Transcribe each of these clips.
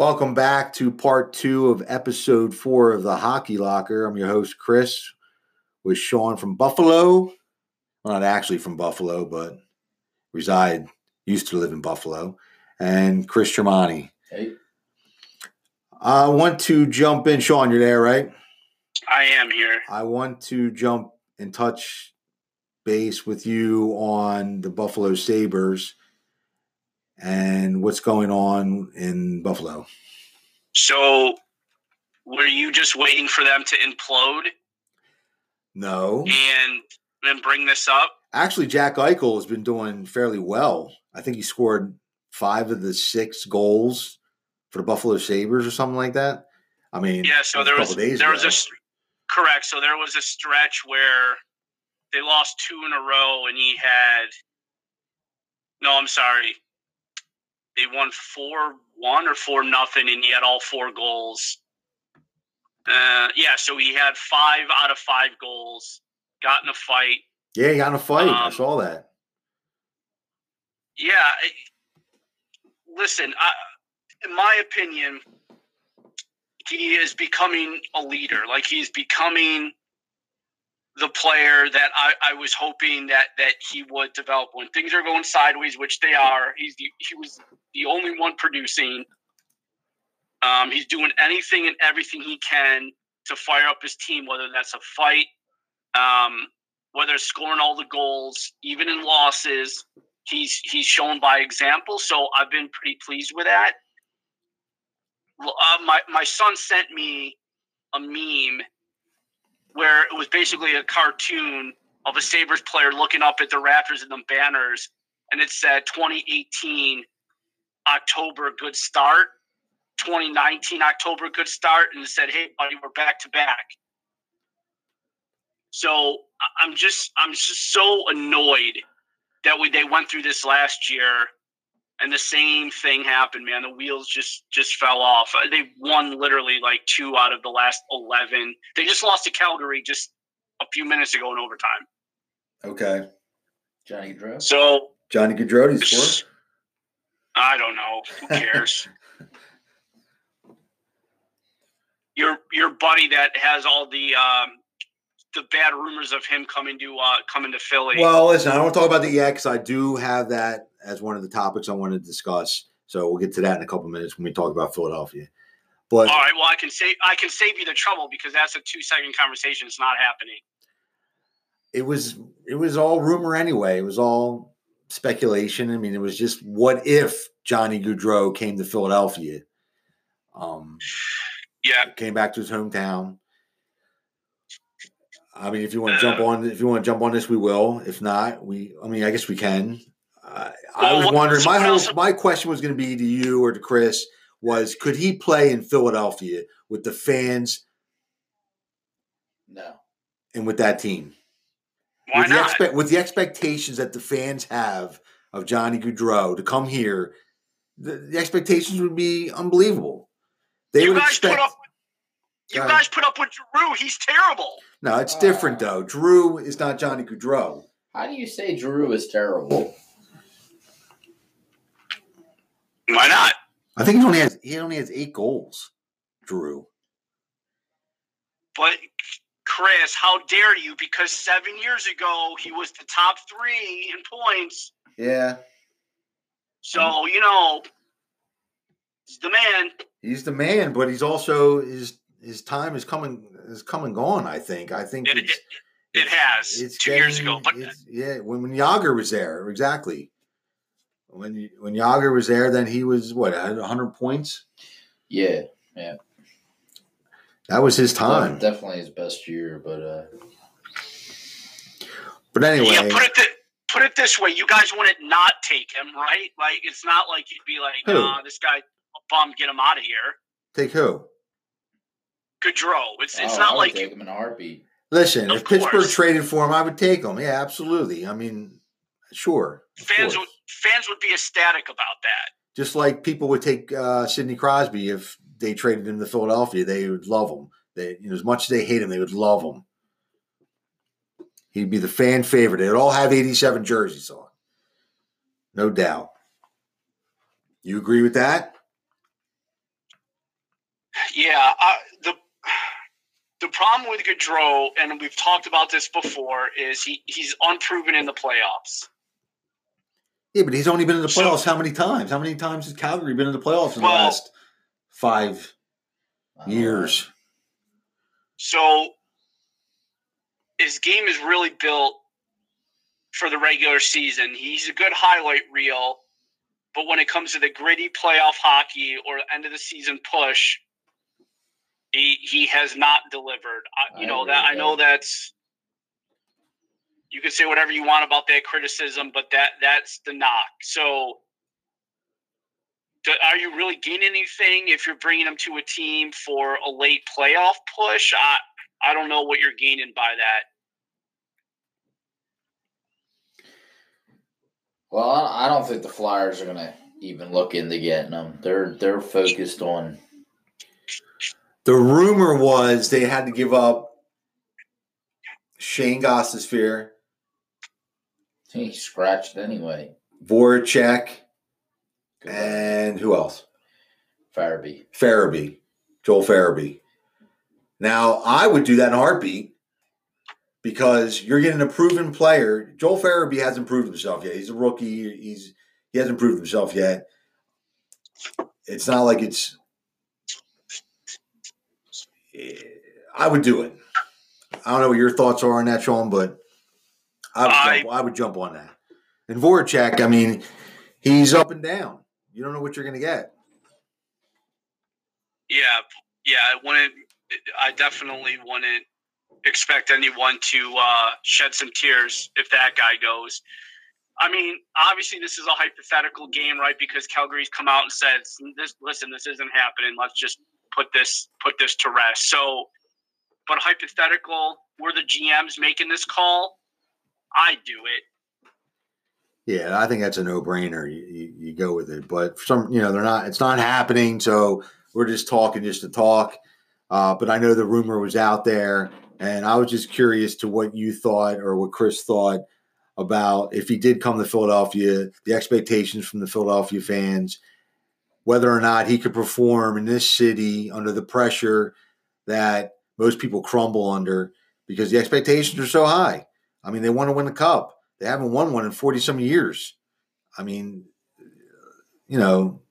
Welcome back to part two of episode four of the Hockey Locker. I'm your host, Chris, with Sean from Buffalo. Well, not actually from Buffalo, but reside, used to live in Buffalo, and Chris Tremonti. Hey. I want to jump in. Sean, you're there, right? I am here. I want to jump and touch base with you on the Buffalo Sabres and what's going on in Buffalo. So, were you just waiting for them to implode No. and then bring this up? Actually, Jack Eichel has been doing fairly well. I think he scored five of the six goals for the Buffalo Sabres or something like that. I mean, Yeah. So there a was there was a correct. So there was a stretch where they lost two in a row, and he had. No, I'm sorry. They won four one or four nothing, and he had all four goals. Uh, yeah, so he had five out of five goals. Got in a fight. yeah, he got in a fight. I Um, saw that. Yeah. I- Listen, I, in my opinion, he is becoming a leader. Like he's becoming the player that I, I was hoping that that he would develop. When things are going sideways, which they are, he's the, he was the only one producing. Um, he's doing anything and everything he can to fire up his team, whether that's a fight, um, whether scoring all the goals, even in losses he's he's shown by example. So I've been pretty pleased with that. Uh, my my son sent me a meme was basically a cartoon of a Sabres player looking up at the Raptors and the banners, and it said 2018 October good start, 2019 October good start, and it said, "Hey, buddy, we're back to back." So I'm just I'm just so annoyed that we they went through this last year and the same thing happened man the wheels just just fell off Uh, they won literally like two out of the last 11 they just lost to calgary just a few minutes ago in overtime Okay. Johnny Drew. so Johnny Gaudreau scored. i don't know who cares your your buddy that has all the um the bad rumors of him coming to uh coming to philly Well, listen, I don't want to talk about that yet because I do have that as one of the topics I want to discuss. So we'll get to that in a couple minutes when we talk about Philadelphia. But all right well i can save i can save you the trouble because that's a two second conversation it's not happening it was it was all rumor anyway. It was all speculation. I mean, it was just what if Johnny Gaudreau came to Philadelphia, um, yeah came back to his hometown. I mean, if you want to jump on, if you want to jump on this, we will. If not, we. I mean, I guess we can. Uh, I was wondering. My whole my question was going to be to you or to Chris was, could he play in Philadelphia with the fans No. and with that team? why with the, not expe- with the expectations that the fans have of Johnny Gaudreau to come here, the, the expectations would be unbelievable. They you would guys expect. put up you uh, guys put up with Giroux. He's terrible. no, it's different though. Giroux is not Johnny Gaudreau. How do you say Giroux is terrible? Why not? I think he only has he only has eight goals. Giroux. But Chris, how dare you? Because seven years ago he was the top three in points. Yeah, So you know, he's the man. he's the man, but he's also his his time is coming is come and gone. I think. I think It- it's, It has two years ago, but it's- yeah, when when Jagr was there, exactly. When when Jagr was there, then he was what had hundred points. Yeah. Yeah. That was his time. Definitely his best year, but uh But anyway, yeah. Put it th- put it this way: you guys wouldn't not take him, right? Like it's not like you'd be like, Who? "Nah, this guy a bum, get him out of here." take who? Gaudreau. It's it's oh, not I would like take you. him in a heartbeat. Listen, Of if Pittsburgh traded for him, I would take him. Yeah, absolutely. I mean, sure. fans course. would fans would be ecstatic about that. Just like people would take uh, Sidney Crosby if they traded him to Philadelphia, they would love him. They, you know, as much as they hate him, they would love him. He'd be the fan favorite. They'd all have 87 jerseys on. No doubt. You agree with that? Yeah, uh, the the problem with Gaudreau, and we've talked about this before, is he he's unproven in the playoffs. Yeah, but he's only been in the So- playoffs how many times? How many times has Calgary been in the playoffs in the last five I know. years? So his game is really built for the regular season. He's a good highlight reel, but when it comes to the gritty playoff hockey or end of the season push, he he has not delivered. I, you I know agree that I know that's you can say whatever you want about that criticism, but that that's the knock. So do- are you really gaining anything if you're bringing them to a team for a late playoff push? I I don't know what you're gaining by that. Well, I don't think the Flyers are gonna even look into getting them. They're they're focused on. The rumor was they had to give up Shane Gostisbehere, He scratched anyway. Voracek, Good and who else? Farabee. Farabee, Joel Farabee. Now, I would do that in a heartbeat because you're getting a proven player. Joel Farabee hasn't proved himself yet. He's a rookie. He's he hasn't proved himself yet. It's not like it's. I would do it. I don't know what your thoughts are on that, Sean, but I would, I- jump, I would jump on that. And Voracek, I mean, he's up and down. You don't know what you're going to get. Yeah, yeah. I wouldn't. I definitely wouldn't expect anyone to uh, shed some tears if that guy goes. I mean, obviously, this is a hypothetical game, right? Because Calgary's come out and said, "This, listen, this isn't happening. Let's just put this put this to rest." So, but hypothetical, we're the GMs making this call. I do it. Yeah, I think that's a no-brainer. You, you, you go with it, but some, you know, they're not. It's not happening, so we're just talking just to talk. Uh, but I know the rumor was out there, and I was just curious to what you thought or what Chris thought about if he did come to Philadelphia, the expectations from the Philadelphia fans, whether or not he could perform in this city under the pressure that most people crumble under because the expectations are so high. I mean, they want to win the cup. They haven't won one in 40 some years. I mean, you know,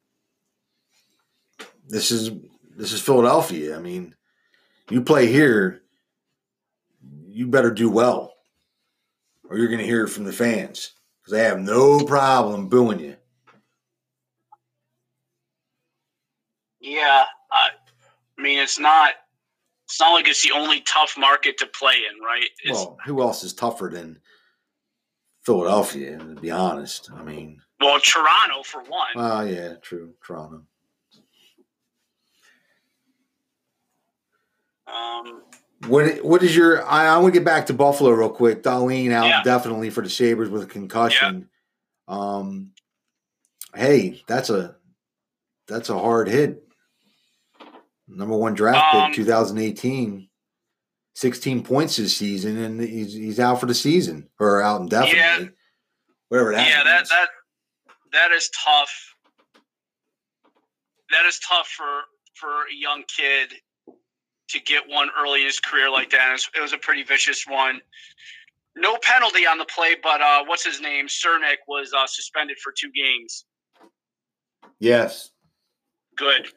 this is this is Philadelphia. I mean, you play here, you better do well, or you're going to hear it from the fans because they have no problem booing you. Yeah, I, I mean, it's not. It's not like it's the only tough market to play in, right? It's, Well, who else is tougher than Philadelphia? To be honest, I mean, well, Toronto for one. well, yeah, true, Toronto. Um, What what is your? I, I want to get back to Buffalo real quick. Dahlin out Yeah. definitely for the Sabres with a concussion. Um, hey, that's a that's a hard hit. Number one draft Um, pick, 2018. 16 points this season, and he's he's out for the season or out indefinitely. Yeah, Whatever that yeah, that means. that that is tough. That is tough for for a young kid to get one early in his career like that. It was, it was a pretty vicious one. No penalty on the play, but uh, what's his name? Cernak was uh, suspended for two games. yes. Good.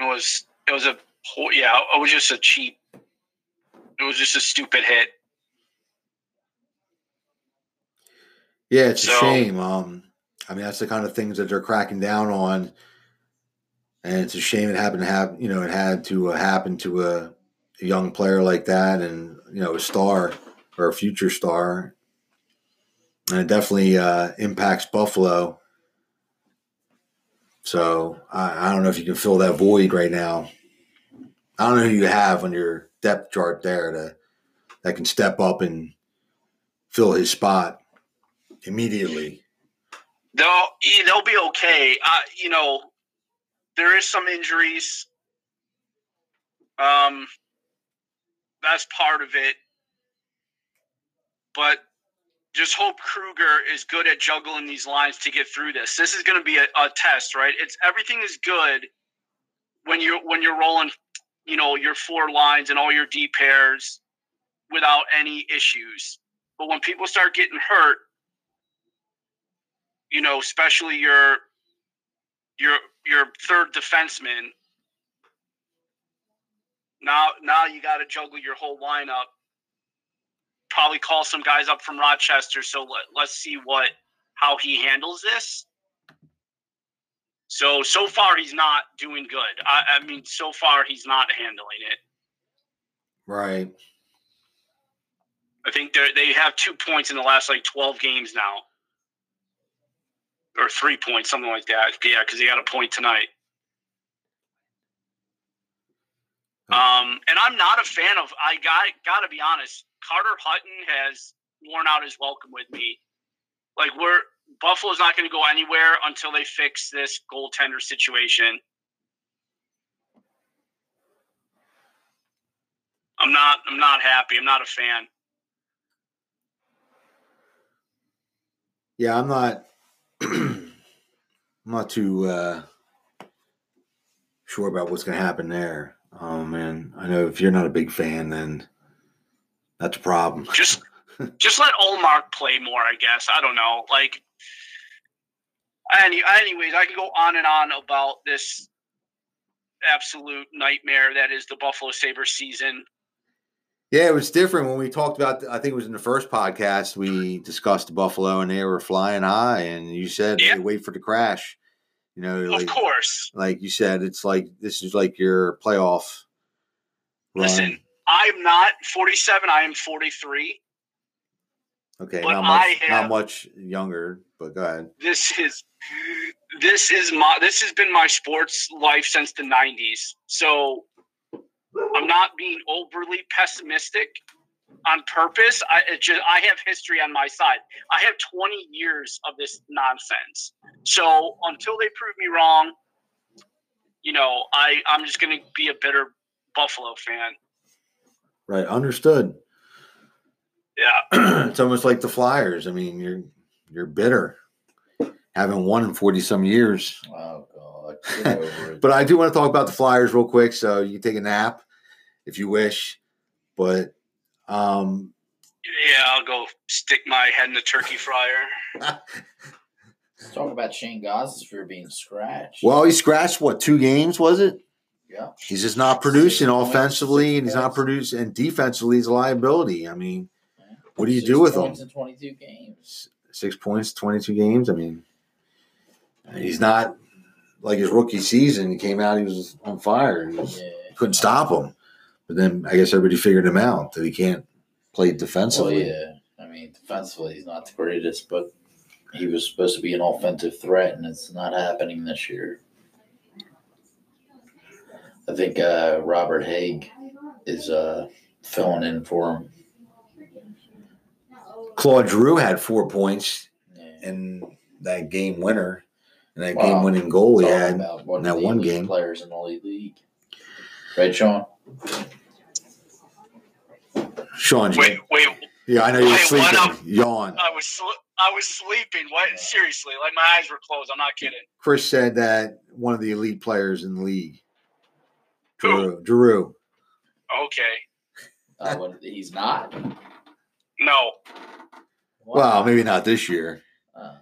It was it was a yeah. It was just a cheap. It was just a stupid hit. Yeah, it's a shame. Um, I mean, that's the kind of things that they're cracking down on, and it's a shame it happened to have you know it had to uh, happen to a, a young player like that, and you know a star or a future star, and it definitely uh, impacts Buffalo. So I, I don't know if you can fill that void right now. I don't know who you have on your depth chart there to that can step up and fill his spot immediately. They'll they'll be okay. Uh, you know, there is some injuries. Um, that's part of it. But just hope Krueger is good at juggling these lines to get through this. This is going to be a, a test, right? It's everything is good when you're when you're rolling, you know, your four lines and all your D pairs without any issues. But when people start getting hurt, you know, especially your your your third defenseman, now now you got to juggle your whole lineup. Probably call some guys up from Rochester. So let, let's see what how he handles this. So so far he's not doing good. I, I mean, so far he's not handling it. Right. I think they they have two points in the last like twelve games now, or three points, something like that. Yeah, because they got a point tonight. Um, and I'm not a fan of. I got got to be honest. Carter Hutton has worn out his welcome with me. Like we're Buffalo's not going to go anywhere until they fix this goaltender situation. I'm not. I'm not happy. I'm not a fan. Yeah, I'm not. I'm not too uh, sure about what's going to happen there. Um, and I know if you're not a big fan, then that's a problem. Just, just let Ullmark play more. I guess I don't know. Like, any, anyways, I can go on and on about this absolute nightmare that is the Buffalo Sabres season. Yeah, it was different when we talked about. I think it was in the first podcast we discussed the Buffalo, and they were flying high, and you said, Yeah. "Hey, wait for the crash." You know, Of like, course. like you said, it's like this is like your playoff. Run. Listen, I'm not 47. I am 43. okay, but not much, I have- not much younger, but go ahead. This is this is my this has been my sports life since the 90s. So I'm not being overly pessimistic on purpose. I it just I have history on my side. I have 20 years of this nonsense. So until they prove me wrong, you know, I I'm just going to be a bitter Buffalo fan. Right, understood. Yeah. it's almost like the Flyers. I mean, you're you're bitter, haven't won in forty some years. Oh God, get over it. But I do want to talk about the Flyers real quick, so you can take a nap if you wish. But um, Yeah, I'll go stick my head in the turkey fryer. Let's talk about Shane Gostisbehere being scratched. well, he scratched what two games was it? Yeah, He's just not producing offensively, and he's not producing, and defensively, he's a liability. I mean, yeah. What do you Six do with him? points Twenty-two games. six points, twenty-two games. I mean, he's not like his rookie season. He came out, he was on fire. Was- Yeah. couldn't stop him. But then I guess everybody figured him out that he can't play Well, defensively. yeah. I mean, defensively, he's not the greatest, but he was supposed to be an offensive threat, and it's not happening this year. I think uh, Robert Hagg is uh, filling in for him. Claude Giroux had four points Yeah. in that game winner, and that Wow. game winning goal he had. one in of that one game. players in the elite league. Right, Sean? Sean, Wait, wait. yeah, I know you're wait, what sleeping. Yawn. I was sl- I was sleeping. What? Seriously, like my eyes were closed. I'm not kidding. Chris said that one of the elite players in the league. Who? Giroux. Giroux. Okay. Uh, what, he's not. No. Well, maybe not this year. Uh,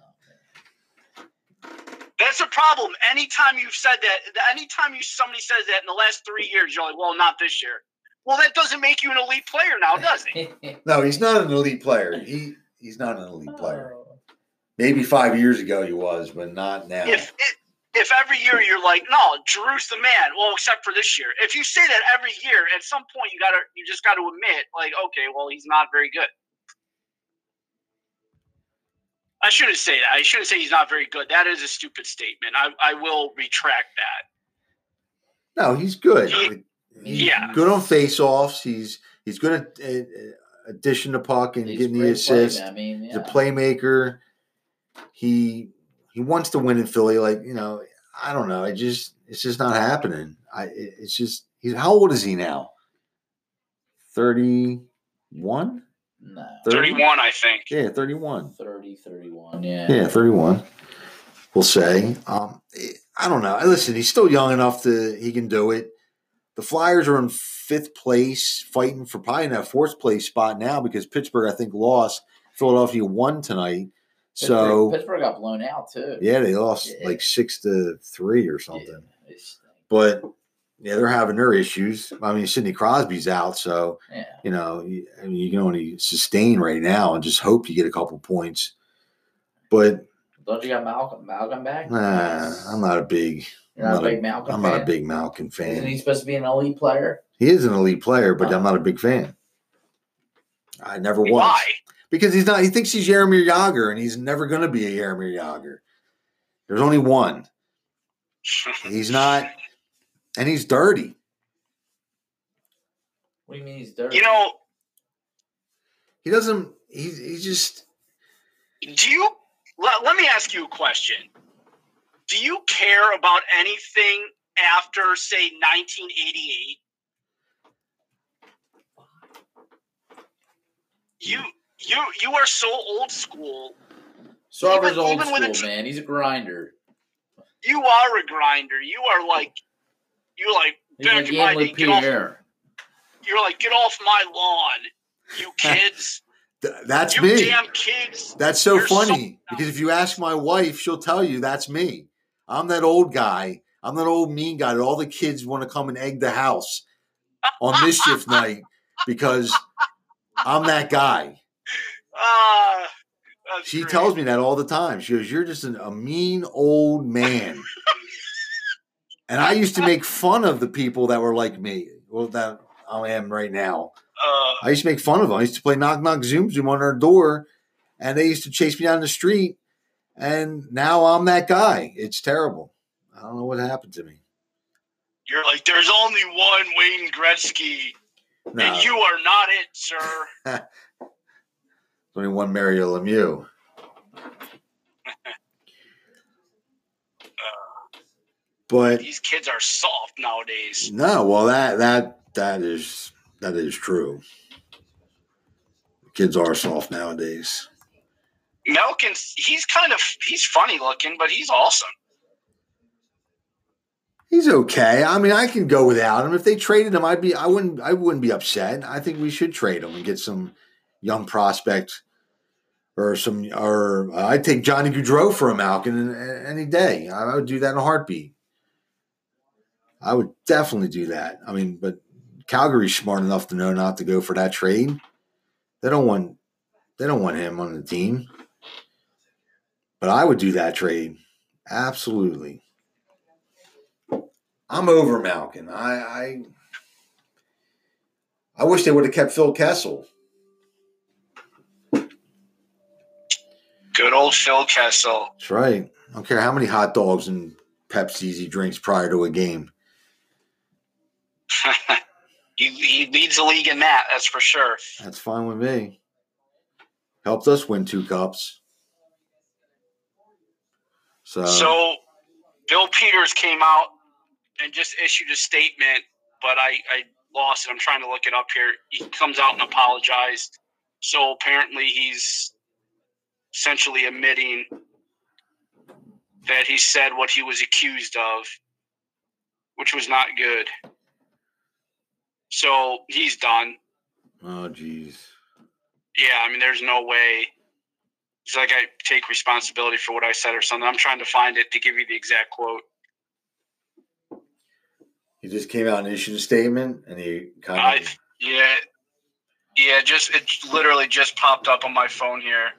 That's a problem. Anytime you've said that, anytime you somebody says that in the last three years, you're like, well, not this year. Well, that doesn't make you an elite player now, does it? No, he's not an elite player. He he's not an elite player. Oh. Maybe five years ago he was, but not now. if it, if every year you're like, no, Giroux's the man. Well, except for this year. If you say that every year, at some point you gotta, you just got to admit, like, okay, well, he's not very good. I shouldn't say that. I shouldn't say he's not very good. That is a stupid statement. I, I will retract that. No, he's good. He- He's Yeah. good on face-offs. He's he's good at uh, uh, addition to puck and He's getting the great play, assist. I mean, He's a playmaker. He he wants to win in Philly. Like you know, I don't know. It just it's just not happening. I it- it's just he's how old is he now? Thirty one. No. 31, I think. Yeah, thirty one. 30, 31, yeah. Yeah, 31. We'll say. Um, I don't know. Listen, he's still young enough to he can do it. The Flyers are in fifth place, fighting for probably in that fourth place spot now because Pittsburgh, I think, lost. Philadelphia won tonight. So Pittsburgh, Pittsburgh got blown out too. yeah, they lost Yeah. like six to three or something. Yeah. But yeah, they're having their issues. I mean, Sidney Crosby's out, so yeah. you know, you, I mean, you can only sustain right now and just hope you get a couple points. But Don't you got Malkin Malkin back? nah, I'm not a big, You're not I'm a big Malkin I'm fan? not a big Malkin Isn't he supposed to be an elite player? He is an elite player, but Oh. I'm not a big fan. I never was Why? Because he's not. He thinks he's Jaromir Jagr, and he's never going to be a Jaromir Jagr. There's only one. He's not, and he's dirty. What do you mean he's dirty? You know, He doesn't. He he's just. do you let, let me ask you a question. Do you care about anything after say 1988? You you you are so old school. Sarver's even- old even with school, a- man. He's a grinder. You are a grinder. You are like you're like He's back like in my day, get off, you're like get off my lawn, you kids. That's you me. damn kids. That's so You're so- funny because if you ask my wife, she'll tell you that's me. I'm that old guy. I'm that old mean guy that all the kids want to come and egg the house on mischief night because I'm that guy. Uh, She great. tells me that all the time. She goes, You're just an, a mean old man. and I used to make fun of the people that were like me. Well, that I am right now. Uh, I used to make fun of them. I used to play knock knock zoom zoom on their door, and they used to chase me down the street. And now I'm that guy. It's terrible. I don't know what happened to me. you're like, there's only one Wayne Gretzky, No, and you are not it, sir. there's only one Mario Lemieux. But These kids are soft nowadays. no, well that that that is that is true. Kids are soft nowadays. Malkin's he's kind of he's funny looking, but he's awesome. He's okay. I mean, I can go without him. If they traded him, I'd be. I wouldn't. I wouldn't be upset. I think we should trade him and get some young prospect or some. Or uh, I'd take Johnny Gaudreau for a Malkin any day. I would do that in a heartbeat. I would definitely do that. I mean, but Calgary's smart enough to know not to go for that trade. They don't want. They don't want him on the team. But I would do that trade. Absolutely. I'm over Malkin. I I, I wish they would have kept Phil Kessel. Old Phil Kessel. That's right. I don't care how many hot dogs and Pepsis he drinks prior to a game. he, he leads the league in that, that's for sure. That's fine with me. Helped us win two cups. So, So Bill Peters came out and just issued a statement, but I, I lost it. I'm trying to look it up here. He comes out and apologized. So apparently he's essentially admitting that he said what he was accused of, which was not good. So he's done. oh jeez. Yeah, I mean, there's no way. It's like I take responsibility for what I said or something. I'm trying to find it to give you the exact quote. He just came out and issued a statement, and he kind I, of. yeah, yeah. Just it literally just popped up on my phone here,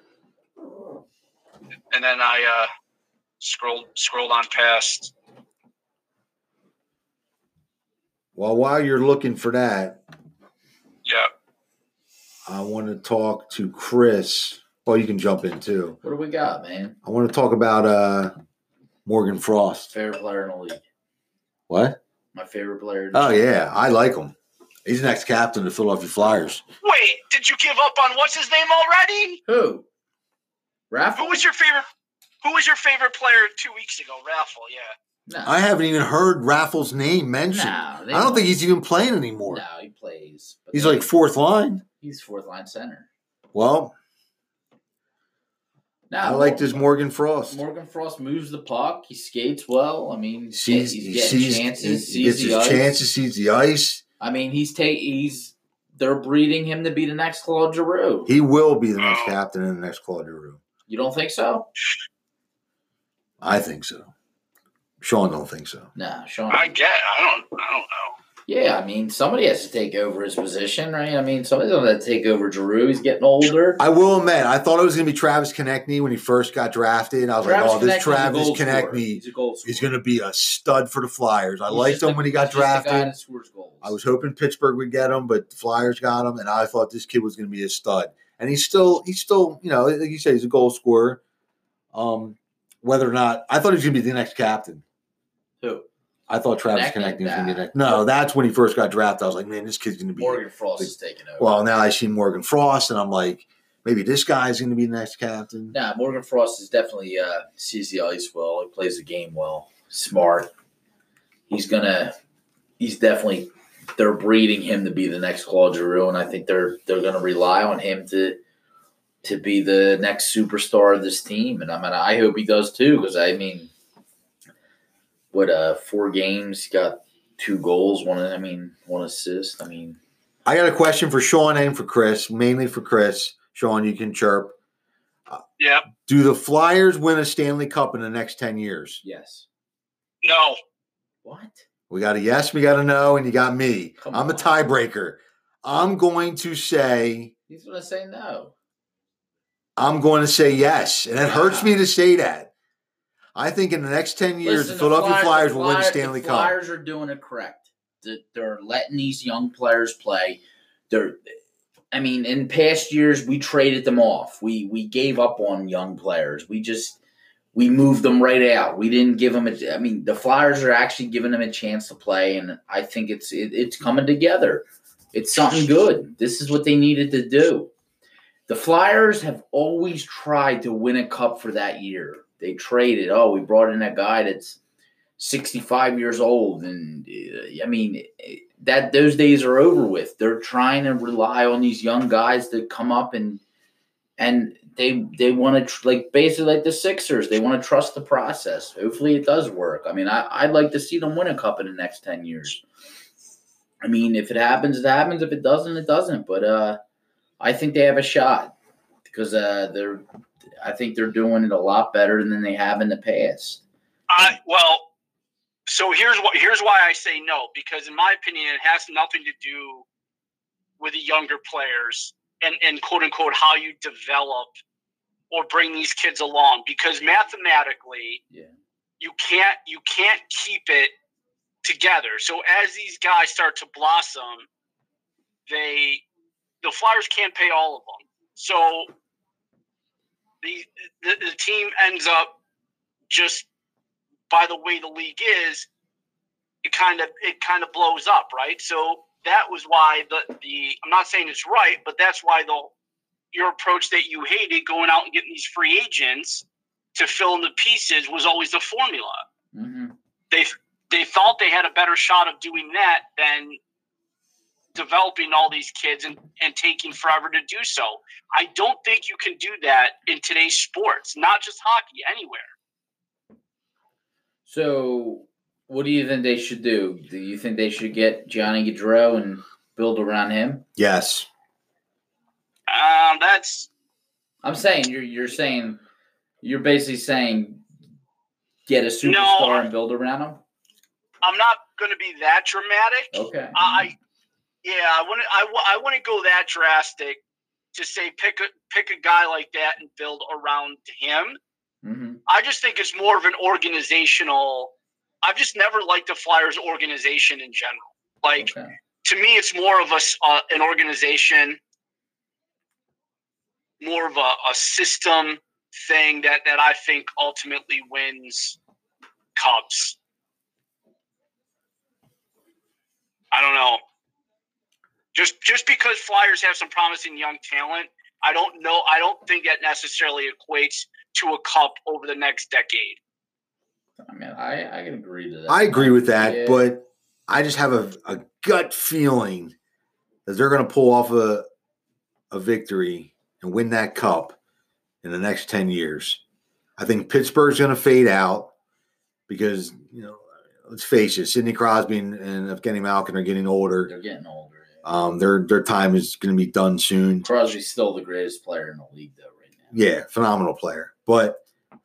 and then I uh, scrolled scrolled on past. Well, while you're looking for that, Yeah, I want to talk to Chris. Well, you can jump in too. What do we got, man? I want to talk about uh, Morgan Frost. Favorite player in the league. What? My favorite player. Oh yeah, I like him. He's the next captain of the Philadelphia Flyers. wait, did you give up on what's his name already? Who? Raffl? Who was your favorite? Who was your favorite player two weeks ago? Raffl, yeah. No. I haven't even heard Raffl's name mentioned. No, I don't think won't. he's even playing anymore. No, he plays. but He's like fourth line. he's fourth line center. Well, Now, I like this Morgan Frost. Morgan Frost moves the puck. He skates well. I mean, Sees, he's he getting sees, chances. he sees gets his ice. chances, sees the ice. I mean, he's ta- he's they're breeding him to be the next Claude Giroux. He will be the next oh. captain in the next Claude Giroux. You don't think so? I think so. Sean don't think so. Nah, Sean. I get. I don't. I don't know. Yeah, I mean, somebody has to take over his position, right? I mean, somebody's going to take over Giroux. He's getting older. I will admit, I thought it was going to be Travis Konecny when he first got drafted. I was Travis like, oh, this Konecny's Travis goal. Konecny He's a goal scorer. is going to be a stud for the Flyers. I He's liked him a- when he got he's just a guy drafted. that scores goals. I was hoping Pittsburgh would get him, but the Flyers got him, and I thought this kid was going to be a stud. And he's still, he's still, you know, like you said, he's a goal scorer. Um, whether or not I thought he was going to be the next captain. Who? I thought Travis Konecny was going to be next. No, that's when he first got drafted. I was like, man, this kid's going to be. Morgan Frost is taking over. Well, now I see Morgan Frost, and I'm like, maybe this guy's going to be the next captain. Nah, Morgan Frost is definitely uh, sees the ice well. He plays the game well. Smart. He's gonna. He's definitely. They're breeding him to be the next Claude Giroux, and I think they're they're gonna rely on him to to be the next superstar of this team. And I mean, I hope he does too, because I mean, what uh, four games got two goals, one I mean, one assist. I mean, I got a question for Sean and for Chris, mainly for Chris. Sean, you can chirp. Yep. Do the Flyers win a Stanley Cup in the next 10 years? yes. No. What? We got a yes, we got a no, and you got me. Come I'm a tiebreaker. I'm going to say, He's gonna say no. I'm going to say yes. And it hurts me to say that. I think in the next 10 years, Listen, the Philadelphia Flyers- Flyers the will win the Stanley the Cup. Flyers are doing it correct. They're letting these young players play. They're, I mean, in past years we traded them off. We we gave up on young players. We just we moved them right out. We didn't give them. A, I mean, the Flyers are actually giving them a chance to play, and I think it's it, it's coming together. It's something good. This is what they needed to do. The Flyers have always tried to win a cup for that year. They traded. Oh, we brought in a guy that's 65 years old, and I mean that those days are over with. They're trying to rely on these young guys to come up and and they they want to tr- like basically like the Sixers. They want to trust the process. Hopefully, it does work. I mean, I, I'd like to see them win a cup in the next 10 years. I mean, if it happens, it happens. If it doesn't, it doesn't. But uh, I think they have a shot because uh, they're. I think they're doing it a lot better than they have in the past. I well. So here's what here's why I say no because in my opinion it has nothing to do with the younger players and and quote unquote how you develop or bring these kids along because mathematically Yeah. you can't you can't keep it together. So as these guys start to blossom, they the Flyers can't pay all of them. So the the, the team ends up just by the way the league is, it kind of it kind of blows up, right? So that was why the the I'm not saying it's right, but that's why the your approach that you hated going out and getting these free agents to fill in the pieces was always the formula. Mm-hmm. They they thought they had a better shot of doing that than developing all these kids and, and taking forever to do so. I don't think you can do that in today's sports, not just hockey, anywhere. So, what do you think they should do? Do you think they should get Johnny Gaudreau and build around him? Yes. Um, that's I'm saying you're you're saying you're basically saying get a superstar No, and build around him. I'm not going to be that dramatic. Okay. I yeah, I wouldn't I, I wouldn't go that drastic to say pick a pick a guy like that and build around him. hmm I just think it's more of an organizational. I've just never liked the Flyers organization in general. Like Okay. to me, it's more of a uh, an organization, more of a, a system thing that that I think ultimately wins cups. I don't know. Just just because Flyers have some promising young talent, I don't know. I don't think that necessarily equates to a cup over the next decade. I mean, I I can agree to that. I agree with that, Yeah. but I just have a, a gut feeling that they're going to pull off a, a victory and win that cup. in the next 10 years. I think Pittsburgh's going to fade out because, you know, let's face it, Sidney Crosby and, and Evgeny Malkin are getting older. They're getting older. yeah. Um, their their time is going to be done soon. Crosby's still the greatest player in the league, though, right now. Yeah, phenomenal player. But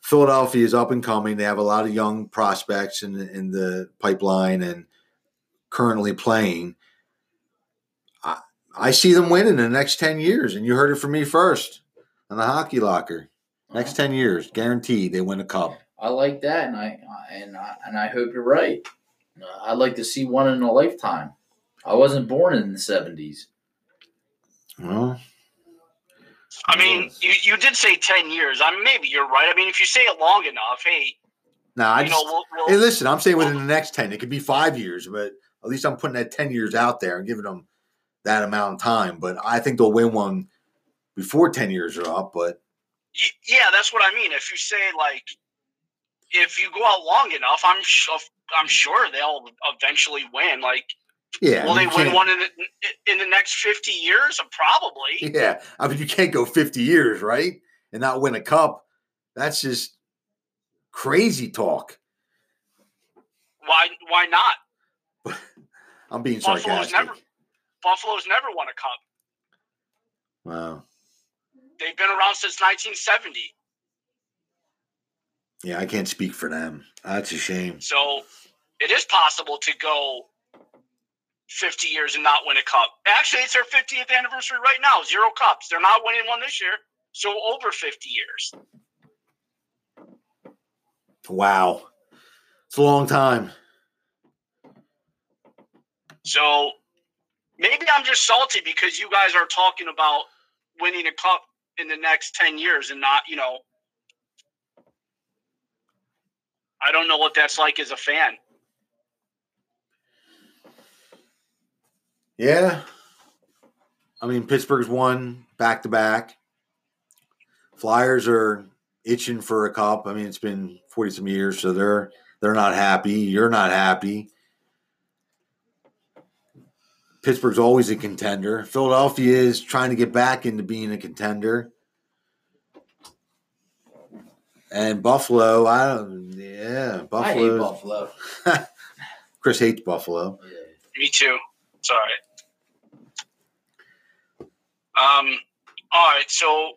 Philadelphia is up and coming. They have a lot of young prospects in the, in the pipeline and currently playing. I, I see them winning in the next 10 years. And you heard it from me first on the hockey locker. Next 10 years, guaranteed they win a cup. I like that, and I and I, and I hope you're right. Uh, I'd like to see one in a lifetime. I wasn't born in the seventies. Well, I mean, you, you did say 10 years. I mean, maybe you're right. I mean, if you say it long enough, hey, now I just, know, we'll, we'll, hey, listen, I'm saying within the next 10. It could be five years, but at least I'm putting that 10 years out there and giving them that amount of time. But I think they'll win one before 10 years are up. But yeah, that's what I mean. If you say like, if you go out long enough, I'm sure I'm sure they'll eventually win. Like, yeah, will they win one in the, in the next fifty years? Probably. Yeah, I mean, you can't go 50 years, right? And not win a cup. That's just crazy talk. Why? Why not? I'm being Buffalo's sarcastic. never- Buffalo's never won a cup. Wow. They've been around since 1970. Yeah, I can't speak for them. That's a shame. So it is possible to go 50 years and not win a cup. Actually, it's their 50th anniversary right now. Zero cups. They're not winning one this year. So over 50 years. Wow. It's a long time. So maybe I'm just salty because you guys are talking about winning a cup in the next 10 years and not, you know, I don't know what that's like as a fan. Yeah. I mean, Pittsburgh's won back to back. Flyers are itching for a cup. I mean, it's been 40 some years, so they're they're not happy. You're not happy. Pittsburgh's always a contender. Philadelphia is trying to get back into being a contender. And Buffalo, I don't yeah, I hate Buffalo. Buffalo. Chris hates Buffalo. Yeah. Me too. Sorry. Um. All right. So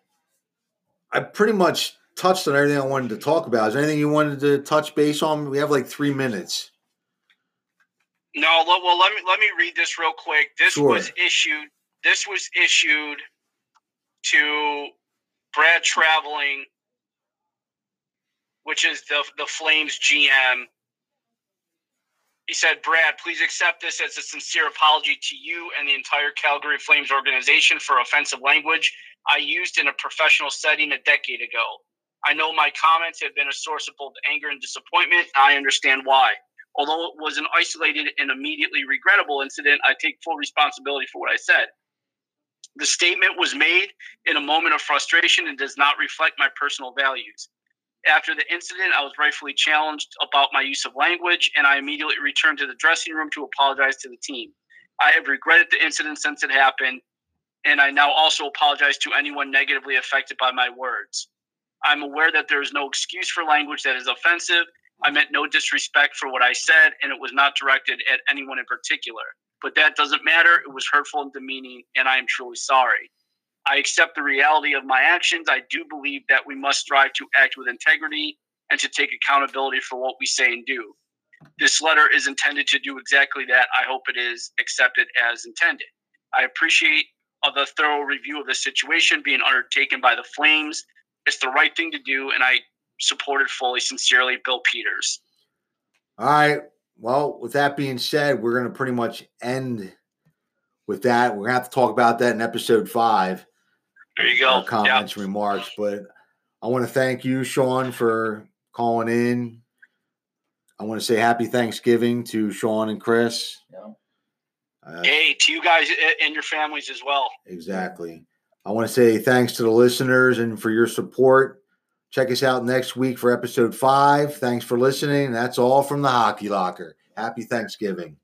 I pretty much touched on everything I wanted to talk about. Is there anything you wanted to touch base on? We have like three minutes. no. Well, let me let me read this real quick. This Sure. was issued. This was issued to Brad Treliving, which is the the Flames GM. Said, Brad, please accept this as a sincere apology to you and the entire Calgary Flames organization for offensive language I used in a professional setting a decade ago. I know my comments have been a source of both anger and disappointment. And I understand why. Although it was an isolated and immediately regrettable incident, I take full responsibility for what I said. The statement was made in a moment of frustration and does not reflect my personal values. After the incident, I was rightfully challenged about my use of language, and I immediately returned to the dressing room to apologize to the team. I have regretted the incident since it happened, and I now also apologize to anyone negatively affected by my words. I'm aware that there is no excuse for language that is offensive. I meant no disrespect for what I said, and it was not directed at anyone in particular. But that doesn't matter. It was hurtful and demeaning, and I am truly sorry. I accept the reality of my actions. I do believe that we must strive to act with integrity and to take accountability for what we say and do. This letter is intended to do exactly that. I hope it is accepted as intended. I appreciate the thorough review of the situation being undertaken by the Flames. It's the right thing to do, and I support it fully. Sincerely, Bill Peters. All right. Well, with that being said, we're going to pretty much end with that. We're going to have to talk about that in episode five. There you go. Our comments, remarks. But I want to thank you, Sean, for calling in. I want to say happy Thanksgiving to Sean and Chris. Yeah. Uh, Hey, to you guys and your families as well. Exactly. I want to say thanks to the listeners and for your support. Check us out next week for episode five. Thanks for listening. That's all from the Hockey Locker. Happy Thanksgiving.